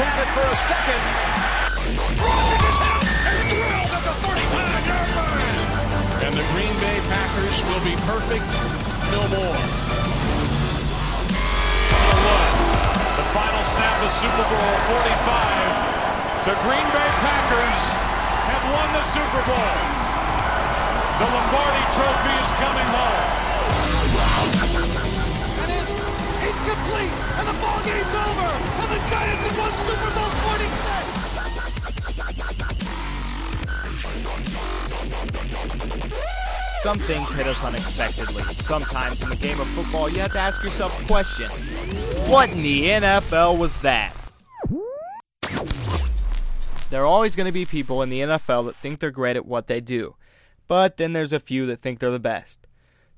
had it for a second. And drilled at the 35-yard line. And the Green Bay Packers will be perfect no more. What? Uh, the final snap of Super Bowl 45. The Green Bay Packers have won the Super Bowl. The Lombardi Trophy is coming home. Some things hit us unexpectedly. Sometimes in the game of football, you have to ask yourself a question What in the NFL was that? There are always going to be people in the NFL that think they're great at what they do, but then there's a few that think they're the best.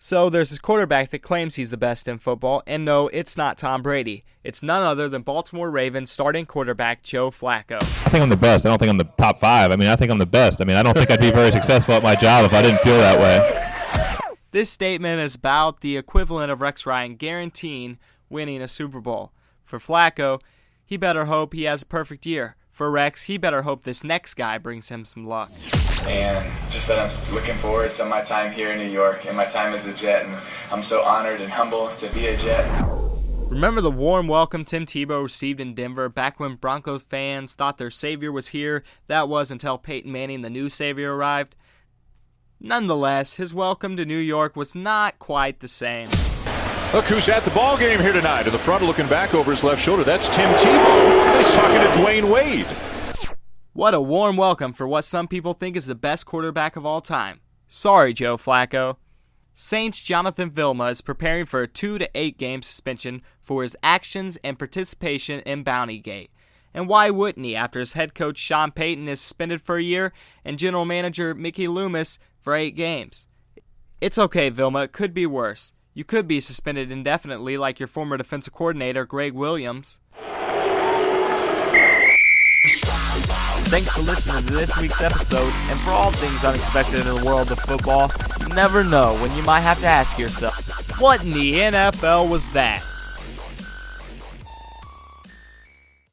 So there's this quarterback that claims he's the best in football, and no, it's not Tom Brady. It's none other than Baltimore Ravens starting quarterback Joe Flacco. I think I'm the best. I don't think I'm the top five. I mean, I think I'm the best. I mean, I don't think I'd be very successful at my job if I didn't feel that way. This statement is about the equivalent of Rex Ryan guaranteeing winning a Super Bowl. For Flacco, he better hope he has a perfect year. For Rex, he better hope this next guy brings him some luck. and just that I'm looking forward to my time here in New York and my time as a Jet, and I'm so honored and humble to be a Jet. Remember the warm welcome Tim Tebow received in Denver back when Broncos fans thought their savior was here? That was until Peyton Manning, the new savior, arrived. Nonetheless, his welcome to New York was not quite the same. Look who's at the ball game here tonight. In the front, looking back over his left shoulder, that's Tim Tebow. He's talking to Dwyane Wade. What a warm welcome for what some people think is the best quarterback of all time. Sorry, Joe Flacco. Saints Jonathan Vilma is preparing for a 2 to 8 game suspension for his actions and participation in Bountygate. And why wouldn't he after his head coach Sean Payton is suspended for a year and general manager Mickey Loomis for 8 games? It's okay, Vilma, it could be worse. You could be suspended indefinitely like your former defensive coordinator Gregg Williams. Thanks for listening to this week's episode, and for all things unexpected in the world of football, you never know when you might have to ask yourself, what in the NFL was that?